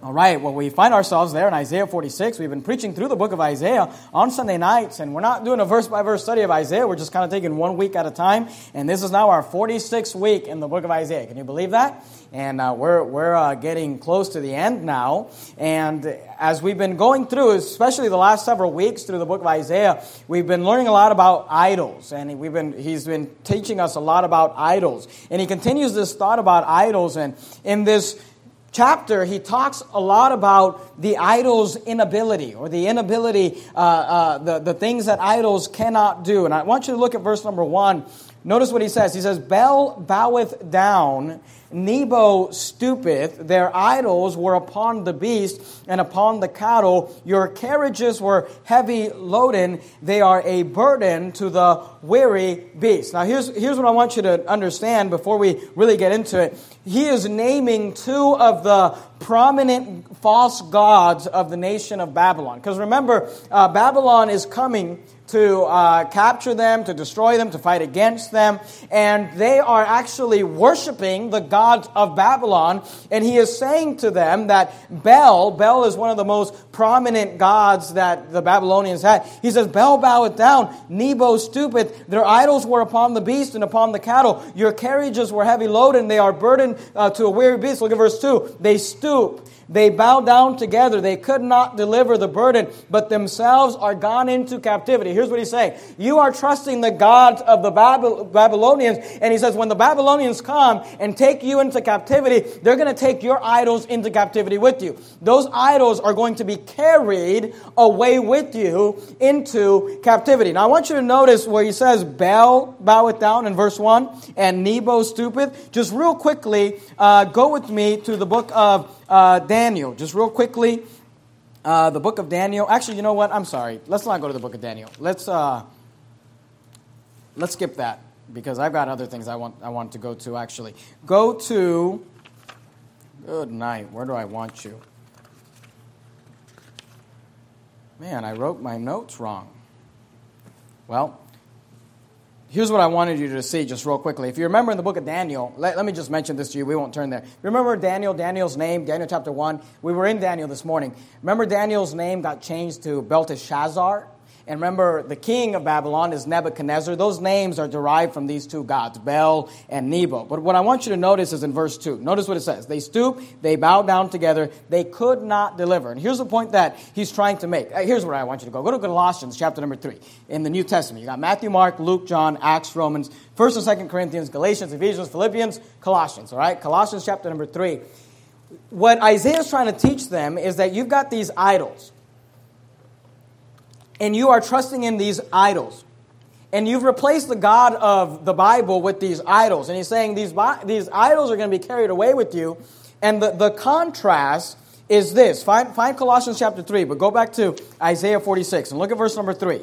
All right, well, we find ourselves there in Isaiah 46. We've been preaching through the book of Isaiah on Sunday nights, and we're not doing a verse by verse study of Isaiah. We're just kind of taking one week at a time. And this is now our 46th week in the book of Isaiah. Can you believe that? And uh, we're, we're uh, getting close to the end now. And as we've been going through, especially the last several weeks through the book of Isaiah, we've been learning a lot about idols. And we've been, he's been teaching us a lot about idols. And he continues this thought about idols. And in this chapter, he talks a lot about the idol's inability or the inability, uh, uh, the, the things that idols cannot do. And I want you to look at verse number one. Notice what he says. He says, Bel boweth down Nebo stoopeth, their idols were upon the beast and upon the cattle. Your carriages were heavy loaden, they are a burden to the weary beast. Now, here's, here's what I want you to understand before we really get into it. He is naming two of the prominent false gods of the nation of Babylon. Because remember, uh, Babylon is coming to uh, capture them, to destroy them, to fight against them. And they are actually worshiping the gods of Babylon. And he is saying to them that Bel, Bel is one of the most prominent gods that the Babylonians had. He says, Bel boweth down, Nebo stoopeth. Their idols were upon the beast and upon the cattle. Your carriages were heavy loaded, and they are burdened uh, to a weary beast. Look at verse 2. They stoop. They bow down together. They could not deliver the burden, but themselves are gone into captivity. Here's what he's saying. You are trusting the gods of the Babylonians. And he says, when the Babylonians come and take you into captivity, they're going to take your idols into captivity with you. Those idols are going to be carried away with you into captivity. Now I want you to notice where he says, Bel boweth down in verse 1 and Nebo stoopeth. Just real quickly, uh, go with me to the book of uh, Daniel, just real quickly. Uh, the book of Daniel. Actually, you know what? I'm sorry. Let's not go to the book of Daniel. Let's uh, let's skip that because I've got other things I want I want to go to. Actually, go to. Good night. Where do I want you? Man, I wrote my notes wrong. Well, Here's what I wanted you to see just real quickly. If you remember in the book of Daniel, let, let, me just mention this to you. We won't turn there. Remember Daniel, Daniel's name, Daniel chapter 1? We were in Daniel this morning. Remember Daniel's name got changed to Belteshazzar? And remember, the king of Babylon is Nebuchadnezzar. Those names are derived from these two gods, Bel and Nebo. But what I want you to notice is in verse 2. Notice what it says. They stoop, they bow down together, they could not deliver. And here's the point that he's trying to make. Uh, here's where I want you to go. Go to Colossians chapter number 3 in the New Testament. You got Matthew, Mark, Luke, John, Acts, Romans, 1st and 2nd Corinthians, Galatians, Ephesians, Philippians, Colossians. All right? Colossians chapter number 3. What Isaiah is trying to teach them is that you've got these idols and you are trusting in these idols. And you've replaced the God of the Bible with these idols. And he's saying these, these idols are going to be carried away with you. And the, the contrast is this. Find, find Colossians chapter 3, but go back to Isaiah 46 and look at verse number 3.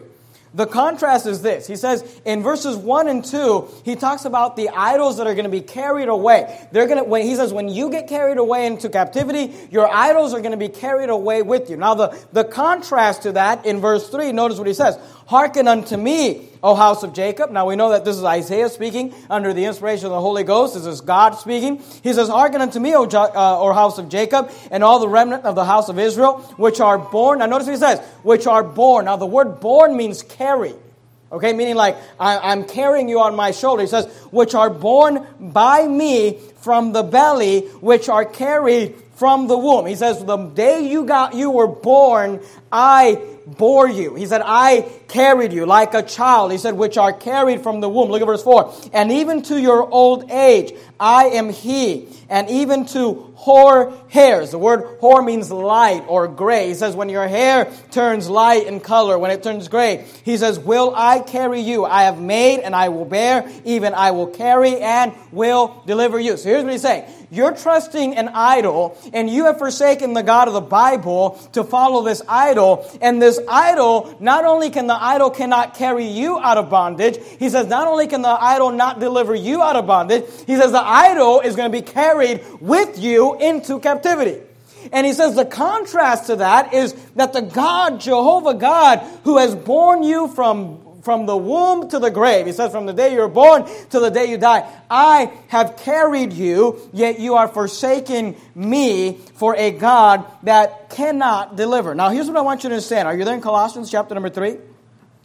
The contrast is this. He says in verses 1 and 2, he talks about the idols that are going to be carried away. They're going to, when he says, when you get carried away into captivity, your idols are going to be carried away with you. Now, the, the contrast to that in verse 3, notice what he says. Hearken unto me, O house of Jacob. Now we know that this is Isaiah speaking under the inspiration of the Holy Ghost. This is God speaking. He says, Hearken unto me, O, uh, o house of Jacob, and all the remnant of the house of Israel, which are born. Now notice what he says, which are born. Now the word born means carry. Okay, meaning like I, am carrying you on my shoulder. He says, which are born by me from the belly, which are carried from the womb. He says, the day you got you were born, I bore you. He said, I carried you like a child. He said, which are carried from the womb. Look at verse 4. And even to your old age, I am he. And even to hoar hairs. The word hoar means light or gray. He says, when your hair turns light in color, when it turns gray, he says, Will I carry you? I have made and I will bear, even I will carry and will deliver you. So here's what he's saying. You're trusting an idol, and you have forsaken the God of the Bible to follow this idol. And this idol, not only can the idol cannot carry you out of bondage, he says, not only can the idol not deliver you out of bondage, he says the idol is going to be carried with you into captivity. And he says the contrast to that is that the God, Jehovah God, who has borne you from from the womb to the grave. He says, from the day you're born to the day you die, I have carried you, yet you are forsaking me for a God that cannot deliver. Now, here's what I want you to understand. Are you there in Colossians chapter number 3?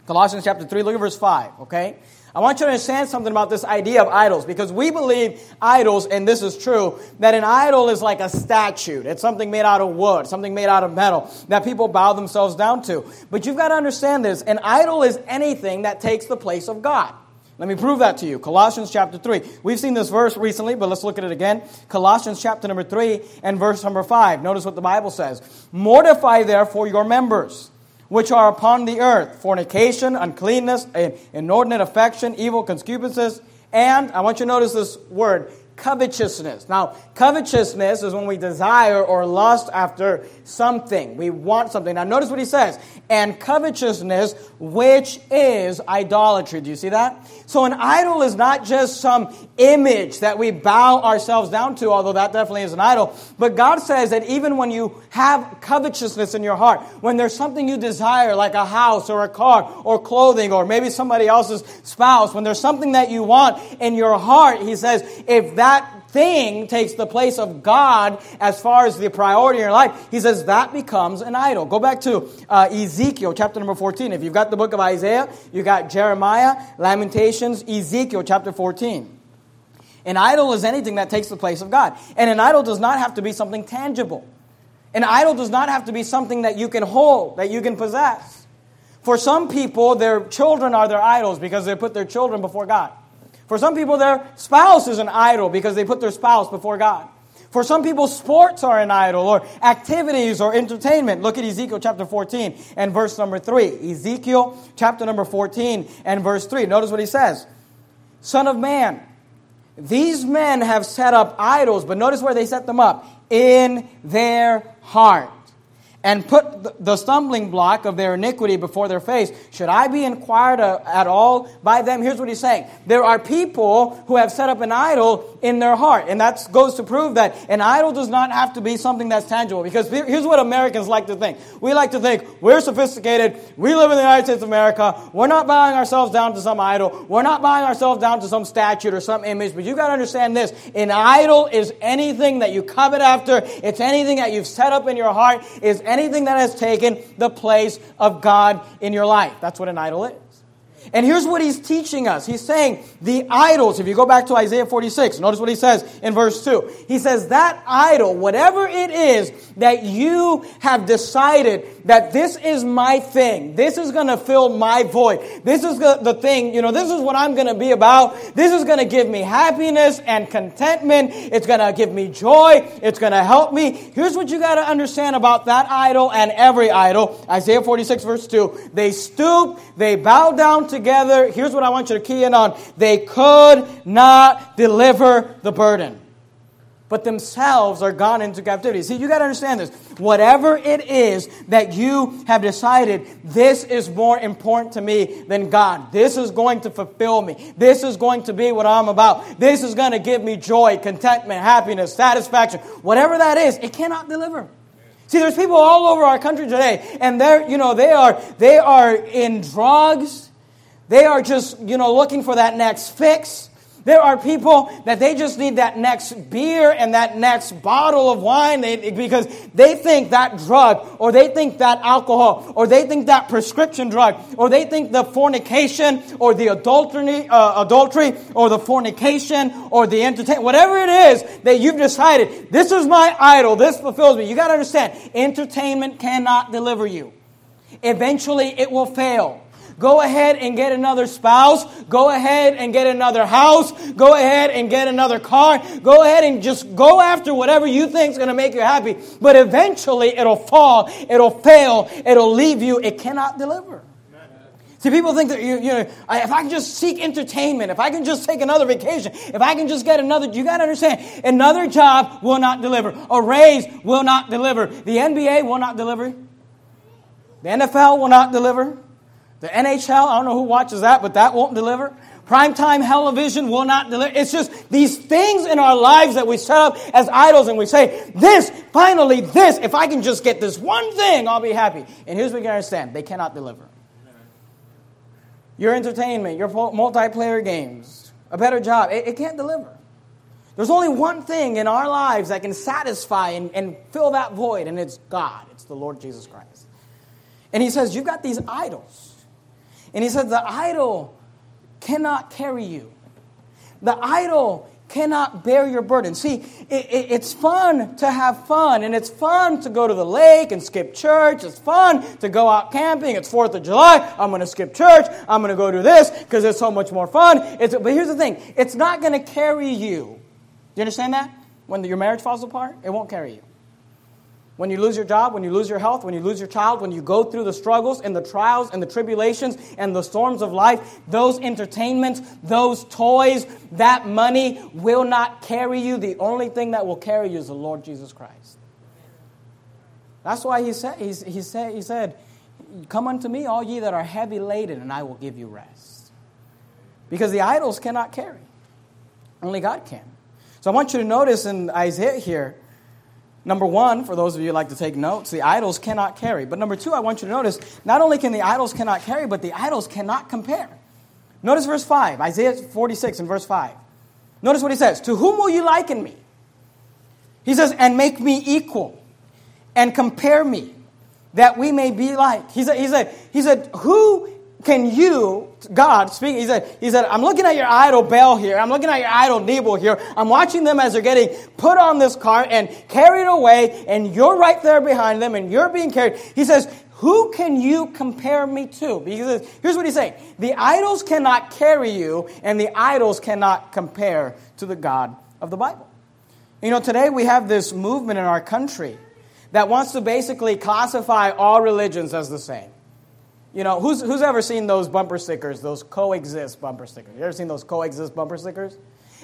Colossians chapter 3, look at verse 5, okay? I want you to understand something about this idea of idols because we believe idols, and this is true, that an idol is like a statue. It's something made out of wood, something made out of metal that people bow themselves down to. But you've got to understand this an idol is anything that takes the place of God. Let me prove that to you. Colossians chapter 3. We've seen this verse recently, but let's look at it again. Colossians chapter number 3 and verse number 5. Notice what the Bible says. Mortify therefore your members which are upon the earth fornication, uncleanness, eh, inordinate affection, evil concupiscence, and I want you to notice this word covetousness. Now, covetousness is when we desire or lust after something. We want something. Now, notice what he says. And covetousness, which is idolatry. Do you see that? So, an idol is not just some image that we bow ourselves down to, although that definitely is an idol. But God says that even when you have covetousness in your heart, when there's something you desire, like a house or a car or clothing or maybe somebody else's spouse, when there's something that you want in your heart, He says, if that thing takes the place of God as far as the priority in your life, he says that becomes an idol. Go back to uh, Ezekiel chapter number 14. If you've got the book of Isaiah, you've got Jeremiah, Lamentations, Ezekiel chapter 14. An idol is anything that takes the place of God. And an idol does not have to be something tangible. An idol does not have to be something that you can hold, that you can possess. For some people, their children are their idols because they put their children before God. For some people, their spouse is an idol because they put their spouse before God. For some people, sports are an idol or activities or entertainment. Look at Ezekiel chapter 14 and verse number 3. Ezekiel chapter number 14 and verse 3. Notice what he says Son of man, these men have set up idols, but notice where they set them up in their heart and put the stumbling block of their iniquity before their face. Should I be inquired uh, at all by them? Here's what he's saying. There are people who have set up an idol in their heart. And that goes to prove that an idol does not have to be something that's tangible. Because here's what Americans like to think. We like to think we're sophisticated. We live in the United States of America. We're not bowing ourselves down to some idol. We're not bowing ourselves down to some statue or some image. But you got to understand this. An idol is anything that you covet after. It's anything that you've set up in your heart. Is anything that has taken the place of God in your life. That's what an idol is. And here's what he's teaching us. He's saying the idols, if you go back to Isaiah 46, notice what he says in verse 2. He says, That idol, whatever it is that you have decided that this is my thing, this is going to fill my void, this is the thing, you know, this is what I'm going to be about, this is going to give me happiness and contentment, it's going to give me joy, it's going to help me. Here's what you got to understand about that idol and every idol Isaiah 46, verse 2. They stoop, they bow down together. Here's what I want you to key in on. They could not deliver the burden, but themselves are gone into captivity. See, you got to understand this. Whatever it is that you have decided, this is more important to me than God. This is going to fulfill me. This is going to be what I'm about. This is going to give me joy, contentment, happiness, satisfaction. Whatever that is, it cannot deliver. See, there's people all over our country today, and they're, you know, they are, they are in drugs. They are just, you know, looking for that next fix. There are people that they just need that next beer and that next bottle of wine they, because they think that drug or they think that alcohol or they think that prescription drug or they think the fornication or the adultery, uh, adultery or the fornication or the entertainment, whatever it is that you've decided, this is my idol, this fulfills me. You got to understand, entertainment cannot deliver you. Eventually it will fail. Go ahead and get another spouse. Go ahead and get another house. Go ahead and get another car. Go ahead and just go after whatever you think is going to make you happy. But eventually it'll fall, it'll fail, it'll leave you. It cannot deliver. See, people think that, you, you know, if I can just seek entertainment, if I can just take another vacation, if I can just get another, you got to understand, another job will not deliver. A raise will not deliver. The NBA will not deliver. The NFL will not deliver. The NHL, I don't know who watches that, but that won't deliver. Primetime television will not deliver. It's just these things in our lives that we set up as idols and we say, this, finally, this, if I can just get this one thing, I'll be happy. And here's what you understand they cannot deliver. your entertainment, your multiplayer games, a better job. It, it can't deliver. There's only one thing in our lives that can satisfy and, and fill that void, and it's God. It's the Lord Jesus Christ. And he says, You've got these idols. And he said, The idol cannot carry you. The idol cannot bear your burden. See, it, it, it's fun to have fun, and it's fun to go to the lake and skip church. It's fun to go out camping. It's 4th of July. I'm going to skip church. I'm going to go do this because it's so much more fun. It's, but here's the thing it's not going to carry you. Do you understand that? When your marriage falls apart, it won't carry you. When you lose your job, when you lose your health, when you lose your child, when you go through the struggles and the trials and the tribulations and the storms of life, those entertainments, those toys, that money will not carry you. The only thing that will carry you is the Lord Jesus Christ. That's why he said, he, said, he said, Come unto me, all ye that are heavy laden, and I will give you rest. Because the idols cannot carry, only God can. So I want you to notice in Isaiah here, Number one, for those of you who like to take notes, the idols cannot carry. But number two, I want you to notice not only can the idols cannot carry, but the idols cannot compare. Notice verse 5, Isaiah 46 and verse 5. Notice what he says To whom will you liken me? He says, And make me equal, and compare me, that we may be like. He said, he said, he said Who can you, God, speaking, he said, he said, I'm looking at your idol Baal here. I'm looking at your idol Nebo here. I'm watching them as they're getting put on this cart and carried away, and you're right there behind them, and you're being carried. He says, who can you compare me to? Because here's what he's saying. The idols cannot carry you, and the idols cannot compare to the God of the Bible. You know, today we have this movement in our country that wants to basically classify all religions as the same. You know, who's, who's ever seen those bumper stickers, those coexist bumper stickers? You ever seen those coexist bumper stickers?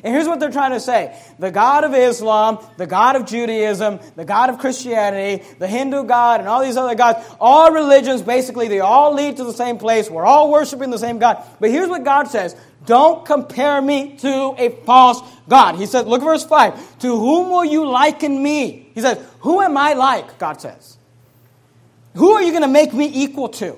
And here's what they're trying to say the God of Islam, the God of Judaism, the God of Christianity, the Hindu God, and all these other gods, all religions basically, they all lead to the same place. We're all worshiping the same God. But here's what God says Don't compare me to a false God. He said, look at verse 5. To whom will you liken me? He says, Who am I like? God says. Who are you going to make me equal to?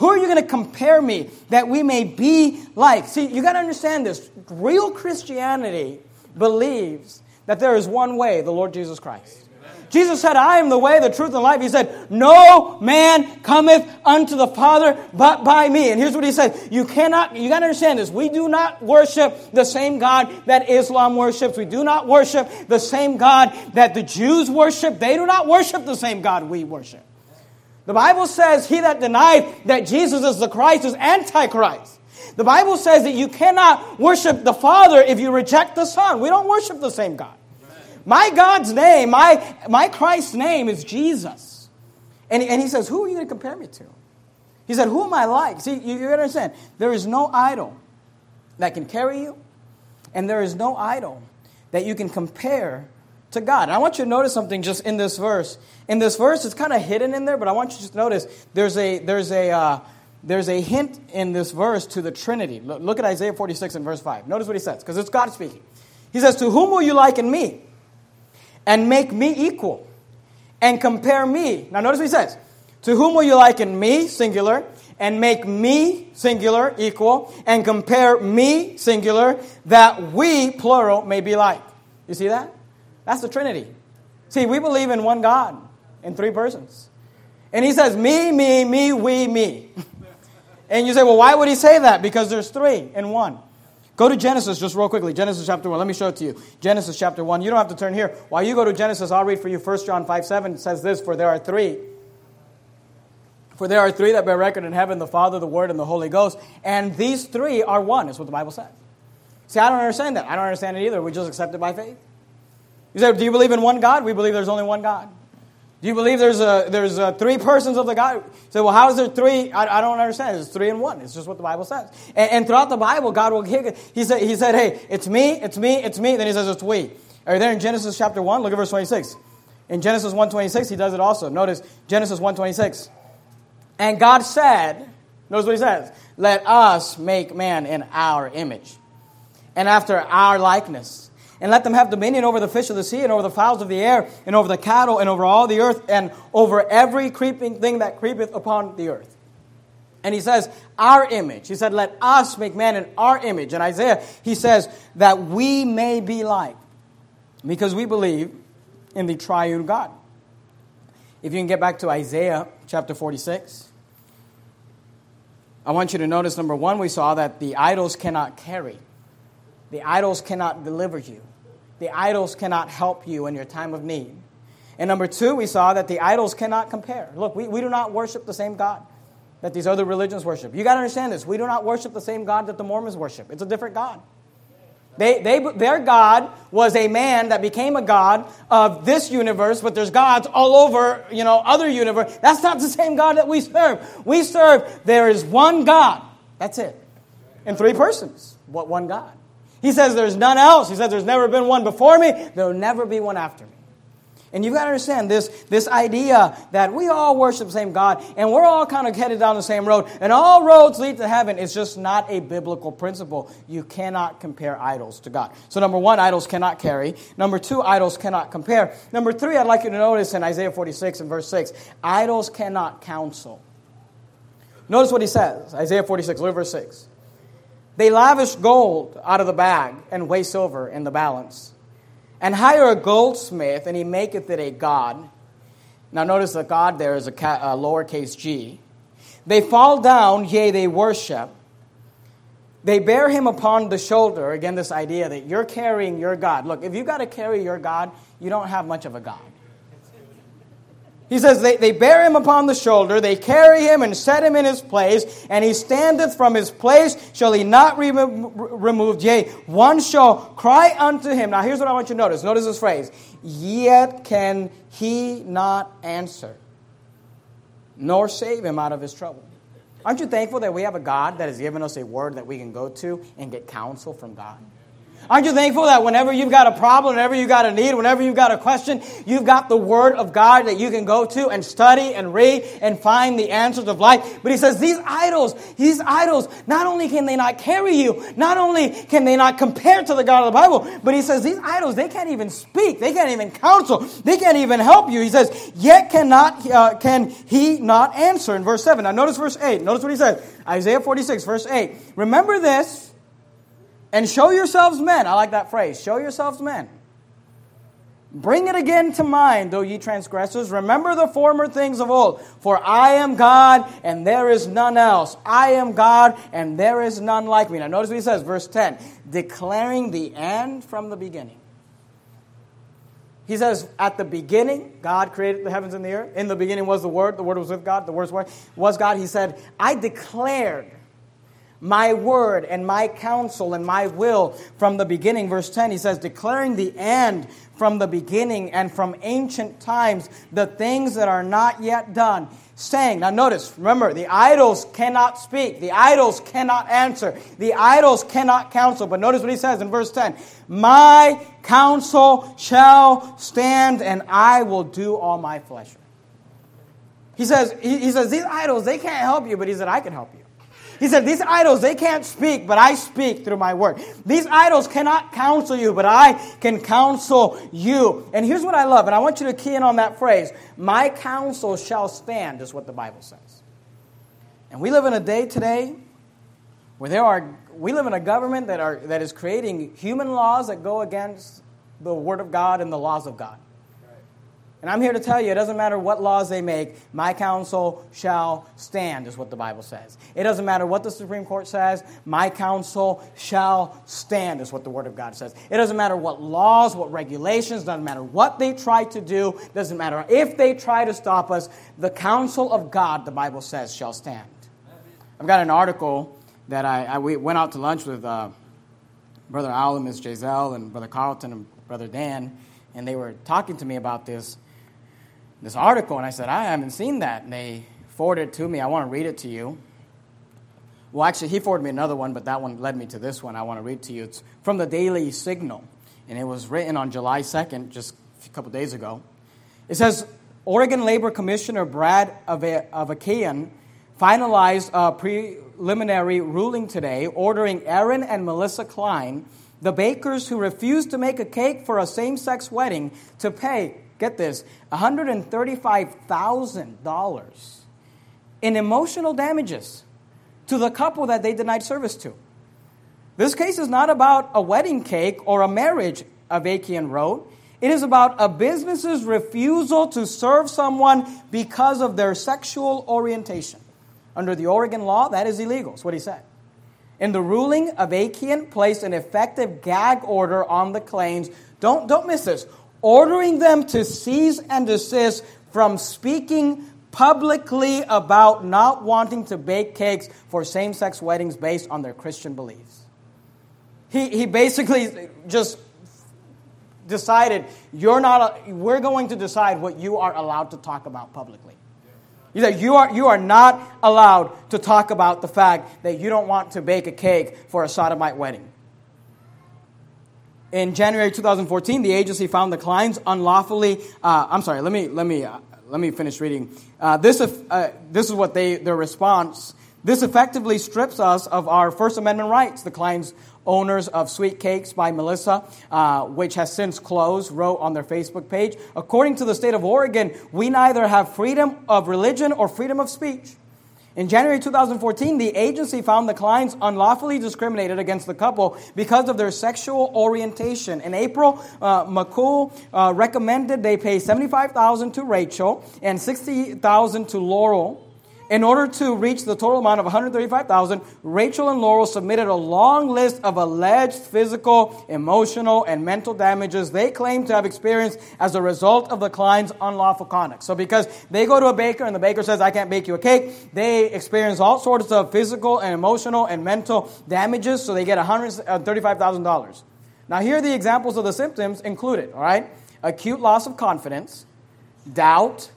Who are you going to compare me that we may be like? See, you got to understand this. Real Christianity believes that there is one way, the Lord Jesus Christ. Jesus said, I am the way, the truth, and the life. He said, No man cometh unto the Father but by me. And here's what he said You cannot, you got to understand this. We do not worship the same God that Islam worships. We do not worship the same God that the Jews worship. They do not worship the same God we worship. The Bible says, He that denied that Jesus is the Christ is Antichrist. The Bible says that you cannot worship the Father if you reject the Son. We don't worship the same God. My God's name, my, my Christ's name is Jesus. And, and he says, Who are you going to compare me to? He said, Who am I like? See, you, you understand. There is no idol that can carry you, and there is no idol that you can compare to God. And I want you to notice something just in this verse. In this verse, it's kind of hidden in there, but I want you to notice there's a, there's a, uh, there's a hint in this verse to the Trinity. Look at Isaiah 46 and verse 5. Notice what he says, because it's God speaking. He says, To whom will you liken me? And make me equal. And compare me. Now notice what he says. To whom will you liken me, singular, and make me, singular, equal, and compare me, singular, that we, plural, may be like. You see that? That's the Trinity. See, we believe in one God in three persons. And he says, me, me, me, we, me. and you say, well, why would he say that? Because there's three in one. Go to Genesis just real quickly. Genesis chapter 1. Let me show it to you. Genesis chapter 1. You don't have to turn here. While you go to Genesis, I'll read for you 1 John 5 7. Says this For there are three. For there are three that bear record in heaven the Father, the Word, and the Holy Ghost. And these three are one, is what the Bible says. See, I don't understand that. I don't understand it either. We just accept it by faith. You say, do you believe in one God? We believe there's only one God. Do you believe there's a, there's a three persons of the God? You say, well, how is there three? I, I don't understand. It's three and one. It's just what the Bible says. And, and throughout the Bible, God will he said, he said, hey, it's me, it's me, it's me. Then he says, it's we. Are you there in Genesis chapter 1? Look at verse 26. In Genesis 1.26, he does it also. Notice Genesis 1.26. And God said, notice what he says, let us make man in our image and after our likeness and let them have dominion over the fish of the sea, and over the fowls of the air, and over the cattle, and over all the earth, and over every creeping thing that creepeth upon the earth. And he says, our image. He said, let us make man in our image. And Isaiah, he says, that we may be like. Because we believe in the triune God. If you can get back to Isaiah chapter 46, I want you to notice number one, we saw that the idols cannot carry, the idols cannot deliver you, the idols cannot help you in your time of need. And number two, we saw that the idols cannot compare. Look, we, we do not worship the same God that these other religions worship. You got to understand this. We do not worship the same God that the Mormons worship, it's a different God. They, they, their God was a man that became a God of this universe, but there's gods all over, you know, other universe. That's not the same God that we serve. We serve, there is one God. That's it. In three persons. What one God? He says there's none else. He says there's never been one before me, there'll never be one after me. And you've got to understand this, this idea that we all worship the same God and we're all kind of headed down the same road and all roads lead to heaven is just not a biblical principle. You cannot compare idols to God. So, number one, idols cannot carry. Number two, idols cannot compare. Number three, I'd like you to notice in Isaiah 46 and verse 6 idols cannot counsel. Notice what he says Isaiah 46, look at verse 6. They lavish gold out of the bag and weigh silver in the balance and hire a goldsmith, and he maketh it a god. Now, notice the God there is a, a lowercase g. They fall down, yea, they worship. They bear him upon the shoulder. Again, this idea that you're carrying your God. Look, if you've got to carry your God, you don't have much of a God. He says, they, they bear him upon the shoulder, they carry him and set him in his place, and he standeth from his place, shall he not be removed? Yea, one shall cry unto him. Now, here's what I want you to notice. Notice this phrase. Yet can he not answer, nor save him out of his trouble. Aren't you thankful that we have a God that has given us a word that we can go to and get counsel from God? Aren't you thankful that whenever you've got a problem, whenever you've got a need, whenever you've got a question, you've got the Word of God that you can go to and study and read and find the answers of life? But he says these idols, these idols, not only can they not carry you, not only can they not compare to the God of the Bible, but he says these idols, they can't even speak, they can't even counsel, they can't even help you. He says, yet cannot, uh, can he not answer in verse 7. Now notice verse 8. Notice what he says. Isaiah 46, verse 8. Remember this and show yourselves men. I like that phrase. Show yourselves men. Bring it again to mind, though ye transgressors. Remember the former things of old. For I am God, and there is none else. I am God, and there is none like me. Now, notice what he says, verse 10 declaring the end from the beginning. He says, At the beginning, God created the heavens and the earth. In the beginning was the Word. The Word was with God. The Word was God. He said, I declared my word and my counsel and my will from the beginning. Verse 10, he says, declaring the end from the beginning and from ancient times, the things that are not yet done. Saying, now notice, remember, the idols cannot speak, the idols cannot answer, the idols cannot counsel. But notice what he says in verse 10 My counsel shall stand, and I will do all my pleasure. He says, he, he says, these idols, they can't help you, but he said, I can help you. He said, These idols, they can't speak, but I speak through my word. These idols cannot counsel you, but I can counsel you. And here's what I love, and I want you to key in on that phrase My counsel shall stand, is what the Bible says. And we live in a day today where there are, we live in a government that, are, that is creating human laws that go against the Word of God and the laws of God. And I'm here to tell you, it doesn't matter what laws they make, my counsel shall stand, is what the Bible says. It doesn't matter what the Supreme Court says, my counsel shall stand, is what the Word of God says. It doesn't matter what laws, what regulations, doesn't matter what they try to do, doesn't matter if they try to stop us, the counsel of God, the Bible says, shall stand. I've got an article that I, I we went out to lunch with uh, Brother Al and Miss Giselle and Brother Carlton and Brother Dan, and they were talking to me about this this article, and I said, I haven't seen that. And they forwarded it to me. I want to read it to you. Well, actually, he forwarded me another one, but that one led me to this one. I want to read to you. It's from the Daily Signal, and it was written on July 2nd, just a couple days ago. It says Oregon Labor Commissioner Brad Avakian finalized a preliminary ruling today ordering Aaron and Melissa Klein, the bakers who refused to make a cake for a same sex wedding, to pay get this, $135,000 in emotional damages to the couple that they denied service to. This case is not about a wedding cake or a marriage, Avakian wrote. It is about a business's refusal to serve someone because of their sexual orientation. Under the Oregon law, that is illegal. That's what he said. In the ruling, Avakian placed an effective gag order on the Kleins. Don't, don't miss this. Ordering them to cease and desist from speaking publicly about not wanting to bake cakes for same sex weddings based on their Christian beliefs. He, he basically just decided you're not, we're going to decide what you are allowed to talk about publicly. Said, you are, you are not allowed to talk about the fact that you don't want to bake a cake for a sodomite wedding. In January 2014, the agency found the Kleins unlawfully. Uh, I'm sorry. Let me let me uh, let me finish reading. Uh, this uh, this is what they their response. This effectively strips us of our First Amendment rights. The Kleins owners of Sweet Cakes by Melissa, uh, which has since closed, wrote on their Facebook page. According to the state of Oregon, we neither have freedom of religion or freedom of speech. In January 2014, the agency found the Kleins unlawfully discriminated against the couple because of their sexual orientation. In April, uh, McCool uh, recommended they pay 75,000 to Rachel and 60,000 to Laurel in order to reach the total amount of 135,000, Rachel and Laurel submitted a long list of alleged physical, emotional, and mental damages they claim to have experienced as a result of the Kleins' unlawful conduct. So because they go to a baker and the baker says, I can't bake you a cake, they experience all sorts of physical and emotional and mental damages, so they get $135,000. Uh, now here are the examples of the symptoms included, all right? Acute loss of confidence, doubt,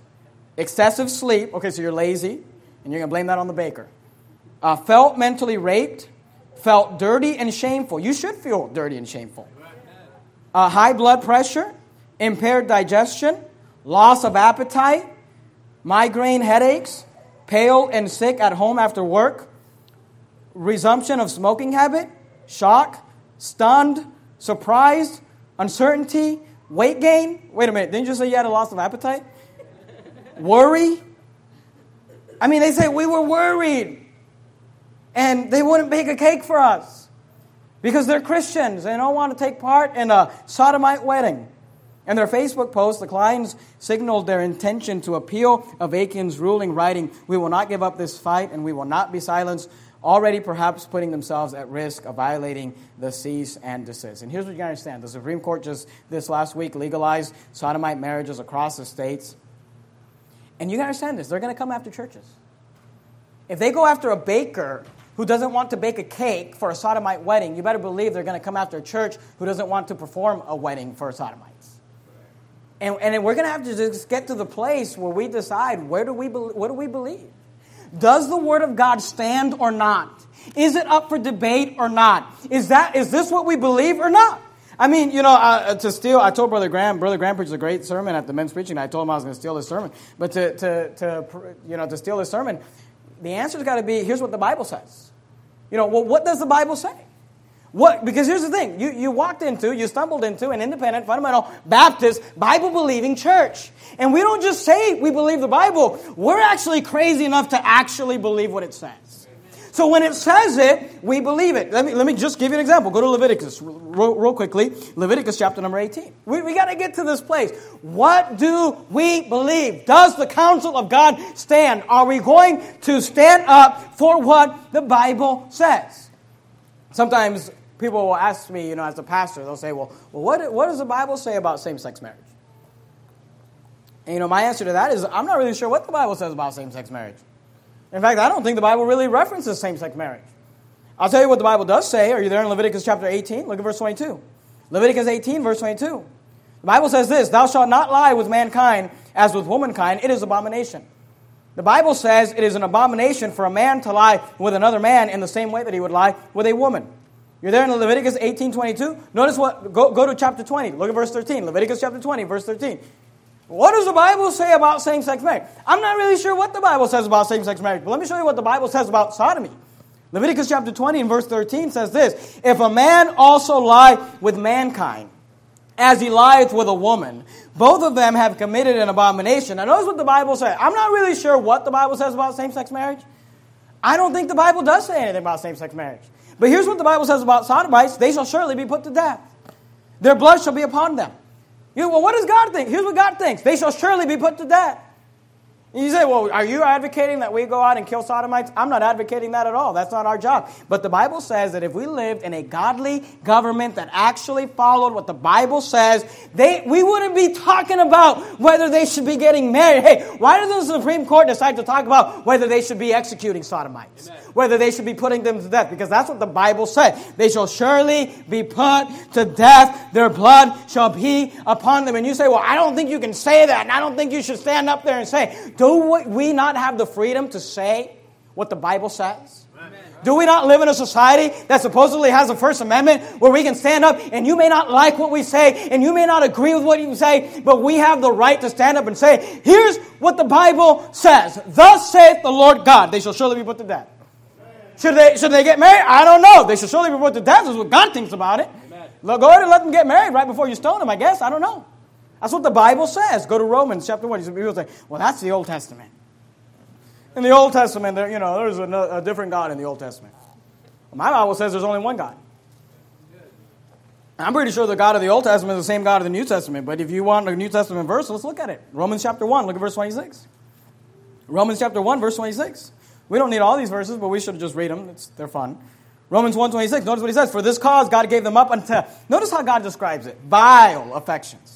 excessive sleep, okay, so you're lazy, and you're going to blame that on the baker. Uh, felt mentally raped, felt dirty and shameful. You should feel dirty and shameful. Uh, high blood pressure, impaired digestion, loss of appetite, migraine headaches, pale and sick at home after work, resumption of smoking habit, shock, stunned, surprised, uncertainty, weight gain. Wait a minute, didn't you say you had a loss of appetite? Worry, I mean, they say we were worried. And they wouldn't bake a cake for us because they're Christians. They don't want to take part in a sodomite wedding. In their Facebook post, the Kleins signaled their intention to appeal Avakian's ruling, writing, We will not give up this fight and we will not be silenced, already perhaps putting themselves at risk of violating the cease and desist. And here's what you understand the Supreme Court just this last week legalized sodomite marriages across the states. And you got to understand this, they're going to come after churches. If they go after a baker who doesn't want to bake a cake for a sodomite wedding, you better believe they're going to come after a church who doesn't want to perform a wedding for sodomites. And, and we're going to have to just get to the place where we decide where do we, what do we believe? Does the Word of God stand or not? Is it up for debate or not? Is, that, is this what we believe or not? I mean, you know, uh, to steal, I told Brother Graham, Brother Graham preached a great sermon at the men's preaching. I told him I was going to steal his sermon. But to, to, to, you know, to steal his sermon, the answer's got to be here's what the Bible says. You know, well, what does the Bible say? What, because here's the thing you, you walked into, you stumbled into an independent, fundamental, Baptist, Bible believing church. And we don't just say we believe the Bible, we're actually crazy enough to actually believe what it says. So when it says it, we believe it. Let me, let me just give you an example. Go to Leviticus real, real quickly. Leviticus chapter number 18. We, we got to get to this place. What do we believe? Does the counsel of God stand? Are we going to stand up for what the Bible says? Sometimes people will ask me, you know, as a pastor, they'll say, well, well what, what does the Bible say about same sex marriage? And, you know, my answer to that is I'm not really sure what the Bible says about same sex marriage. In fact, I don't think the Bible really references same sex marriage. I'll tell you what the Bible does say. Are you there in Leviticus chapter 18? Look at verse 22. Leviticus 18, verse 22. The Bible says this Thou shalt not lie with mankind as with womankind, it is abomination. The Bible says it is an abomination for a man to lie with another man in the same way that he would lie with a woman. You're there in Leviticus 18, 22. Notice what, go, go to chapter 20. Look at verse 13. Leviticus chapter 20, verse 13. What does the Bible say about same sex marriage? I'm not really sure what the Bible says about same sex marriage, but let me show you what the Bible says about sodomy. Leviticus chapter 20 and verse 13 says this If a man also lie with mankind, as he lieth with a woman, both of them have committed an abomination. Now, notice what the Bible says. I'm not really sure what the Bible says about same sex marriage. I don't think the Bible does say anything about same sex marriage. But here's what the Bible says about sodomites they shall surely be put to death, their blood shall be upon them. You, well, what does God think? Here's what God thinks they shall surely be put to death. You say, well, are you advocating that we go out and kill sodomites? I'm not advocating that at all. That's not our job. But the Bible says that if we lived in a godly government that actually followed what the Bible says, they, we wouldn't be talking about whether they should be getting married. Hey, why does the Supreme Court decide to talk about whether they should be executing sodomites? Amen. Whether they should be putting them to death? Because that's what the Bible said. They shall surely be put to death. Their blood shall be upon them. And you say, well, I don't think you can say that. And I don't think you should stand up there and say, do we not have the freedom to say what the Bible says? Do we not live in a society that supposedly has a First Amendment where we can stand up and you may not like what we say and you may not agree with what you say, but we have the right to stand up and say, here's what the Bible says. Thus saith the Lord God, they shall surely be put to death. Should they, should they get married? I don't know. They should surely be put to death. is what God thinks about it. Amen. Go ahead and let them get married right before you stone them, I guess. I don't know. That's what the Bible says. Go to Romans chapter 1. People say, well, that's the Old Testament. In the Old Testament, there, you know, there's a, a different God in the Old Testament. My Bible says there's only one God. I'm pretty sure the God of the Old Testament is the same God of the New Testament, but if you want a New Testament verse, let's look at it. Romans chapter 1, look at verse 26. Romans chapter 1, verse 26. We don't need all these verses, but we should just read them. It's, they're fun. Romans 1.26, notice what he says. For this cause God gave them up unto, notice how God describes it, vile affections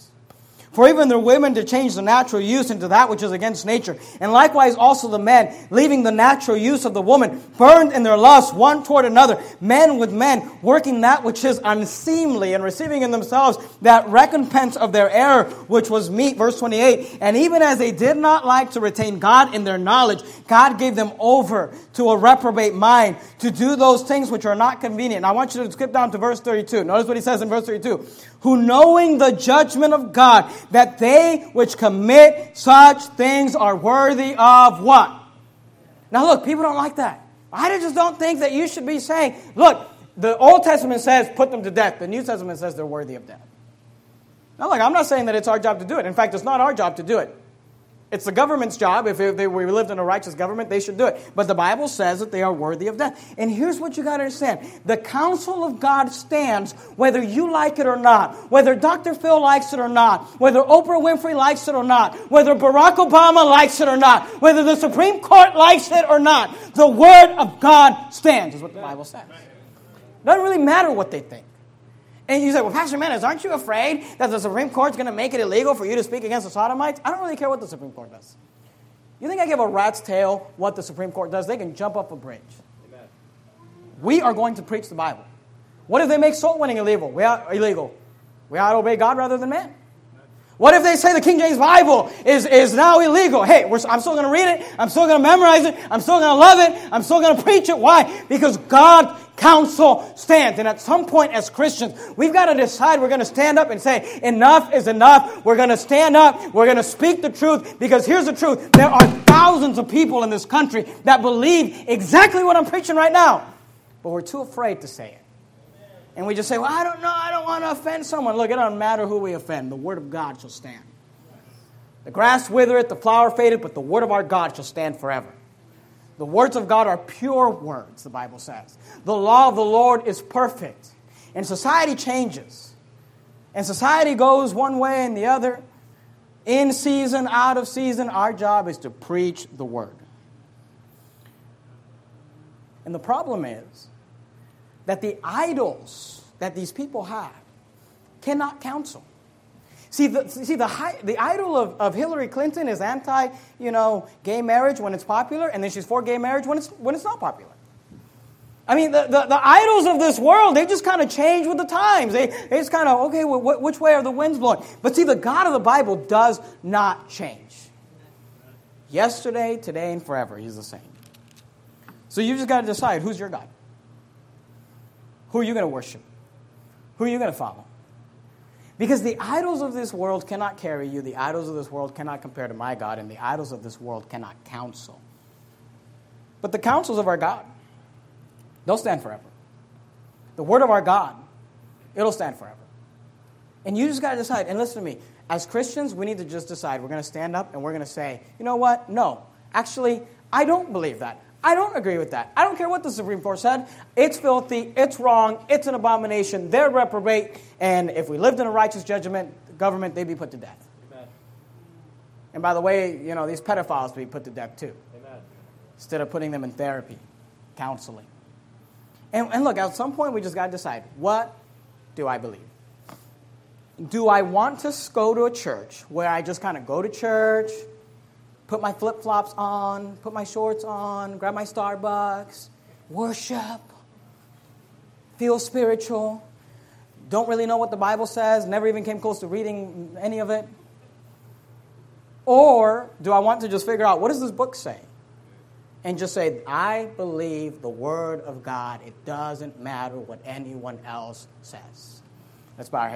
for even the women to change the natural use into that which is against nature. And likewise also the men, leaving the natural use of the woman, burned in their lust one toward another, men with men, working that which is unseemly, and receiving in themselves that recompense of their error, which was meet. Verse 28. And even as they did not like to retain God in their knowledge, God gave them over to a reprobate mind to do those things which are not convenient. Now I want you to skip down to verse 32. Notice what he says in verse 32 who knowing the judgment of God, that they which commit such things are worthy of what? Now look, people don't like that. I just don't think that you should be saying, look, the Old Testament says put them to death. The New Testament says they're worthy of death. Now look, I'm not saying that it's our job to do it. In fact, it's not our job to do it. It's the government's job. If we lived in a righteous government, they should do it. But the Bible says that they are worthy of death. And here's what you got to understand the counsel of God stands whether you like it or not, whether Dr. Phil likes it or not, whether Oprah Winfrey likes it or not, whether Barack Obama likes it or not, whether the Supreme Court likes it or not. The Word of God stands, is what the Bible says. It doesn't really matter what they think. And you say, well, Pastor Menace, aren't you afraid that the Supreme Court's going to make it illegal for you to speak against the Sodomites? I don't really care what the Supreme Court does. You think I give a rat's tail what the Supreme Court does? They can jump up a bridge. Amen. We are going to preach the Bible. What if they make soul winning illegal? We are illegal. We ought to obey God rather than man. What if they say the King James Bible is, is now illegal? Hey, I'm still going to read it. I'm still going to memorize it. I'm still going to love it. I'm still going to preach it. Why? Because God counsel stands. And at some point as Christians, we've got to decide we're going to stand up and say, enough is enough. We're going to stand up. We're going to speak the truth because here's the truth. There are thousands of people in this country that believe exactly what I'm preaching right now, but we're too afraid to say it. And we just say, well, I don't know, I don't want to offend someone. Look, it doesn't matter who we offend, the word of God shall stand. The grass withereth, the flower fadeth, but the word of our God shall stand forever. The words of God are pure words, the Bible says. The law of the Lord is perfect. And society changes. And society goes one way and the other. In season, out of season, our job is to preach the word. And the problem is that the idols that these people have cannot counsel. See, the, see the, the idol of, of Hillary Clinton is anti, you know, gay marriage when it's popular, and then she's for gay marriage when it's, when it's not popular. I mean, the, the, the idols of this world, they just kind of change with the times. They, they just kind of, okay, which way are the winds blowing? But see, the God of the Bible does not change. Yesterday, today, and forever, He's the same. So you just got to decide who's your God? Who are you going to worship? Who are you going to follow? Because the idols of this world cannot carry you, the idols of this world cannot compare to my God, and the idols of this world cannot counsel. But the counsels of our God, they'll stand forever. The word of our God, it'll stand forever. And you just got to decide. And listen to me, as Christians, we need to just decide. We're going to stand up and we're going to say, you know what? No, actually, I don't believe that. I don't agree with that. I don't care what the Supreme Court said. It's filthy, it's wrong, it's an abomination, they're reprobate, and if we lived in a righteous judgment government, they'd be put to death. Amen. And by the way, you know, these pedophiles be put to death too. Amen. Instead of putting them in therapy, counseling. And, and look, at some point we just got to decide what do I believe? Do I want to go to a church where I just kind of go to church, put my flip flops on, put my shorts on, grab my Starbucks, worship, feel spiritual, don't really know what the Bible says, never even came close to reading any of it? Or do I want to just figure out what does this book say? And just say, I believe the Word of God. It doesn't matter what anyone else says. Let's bow our heads.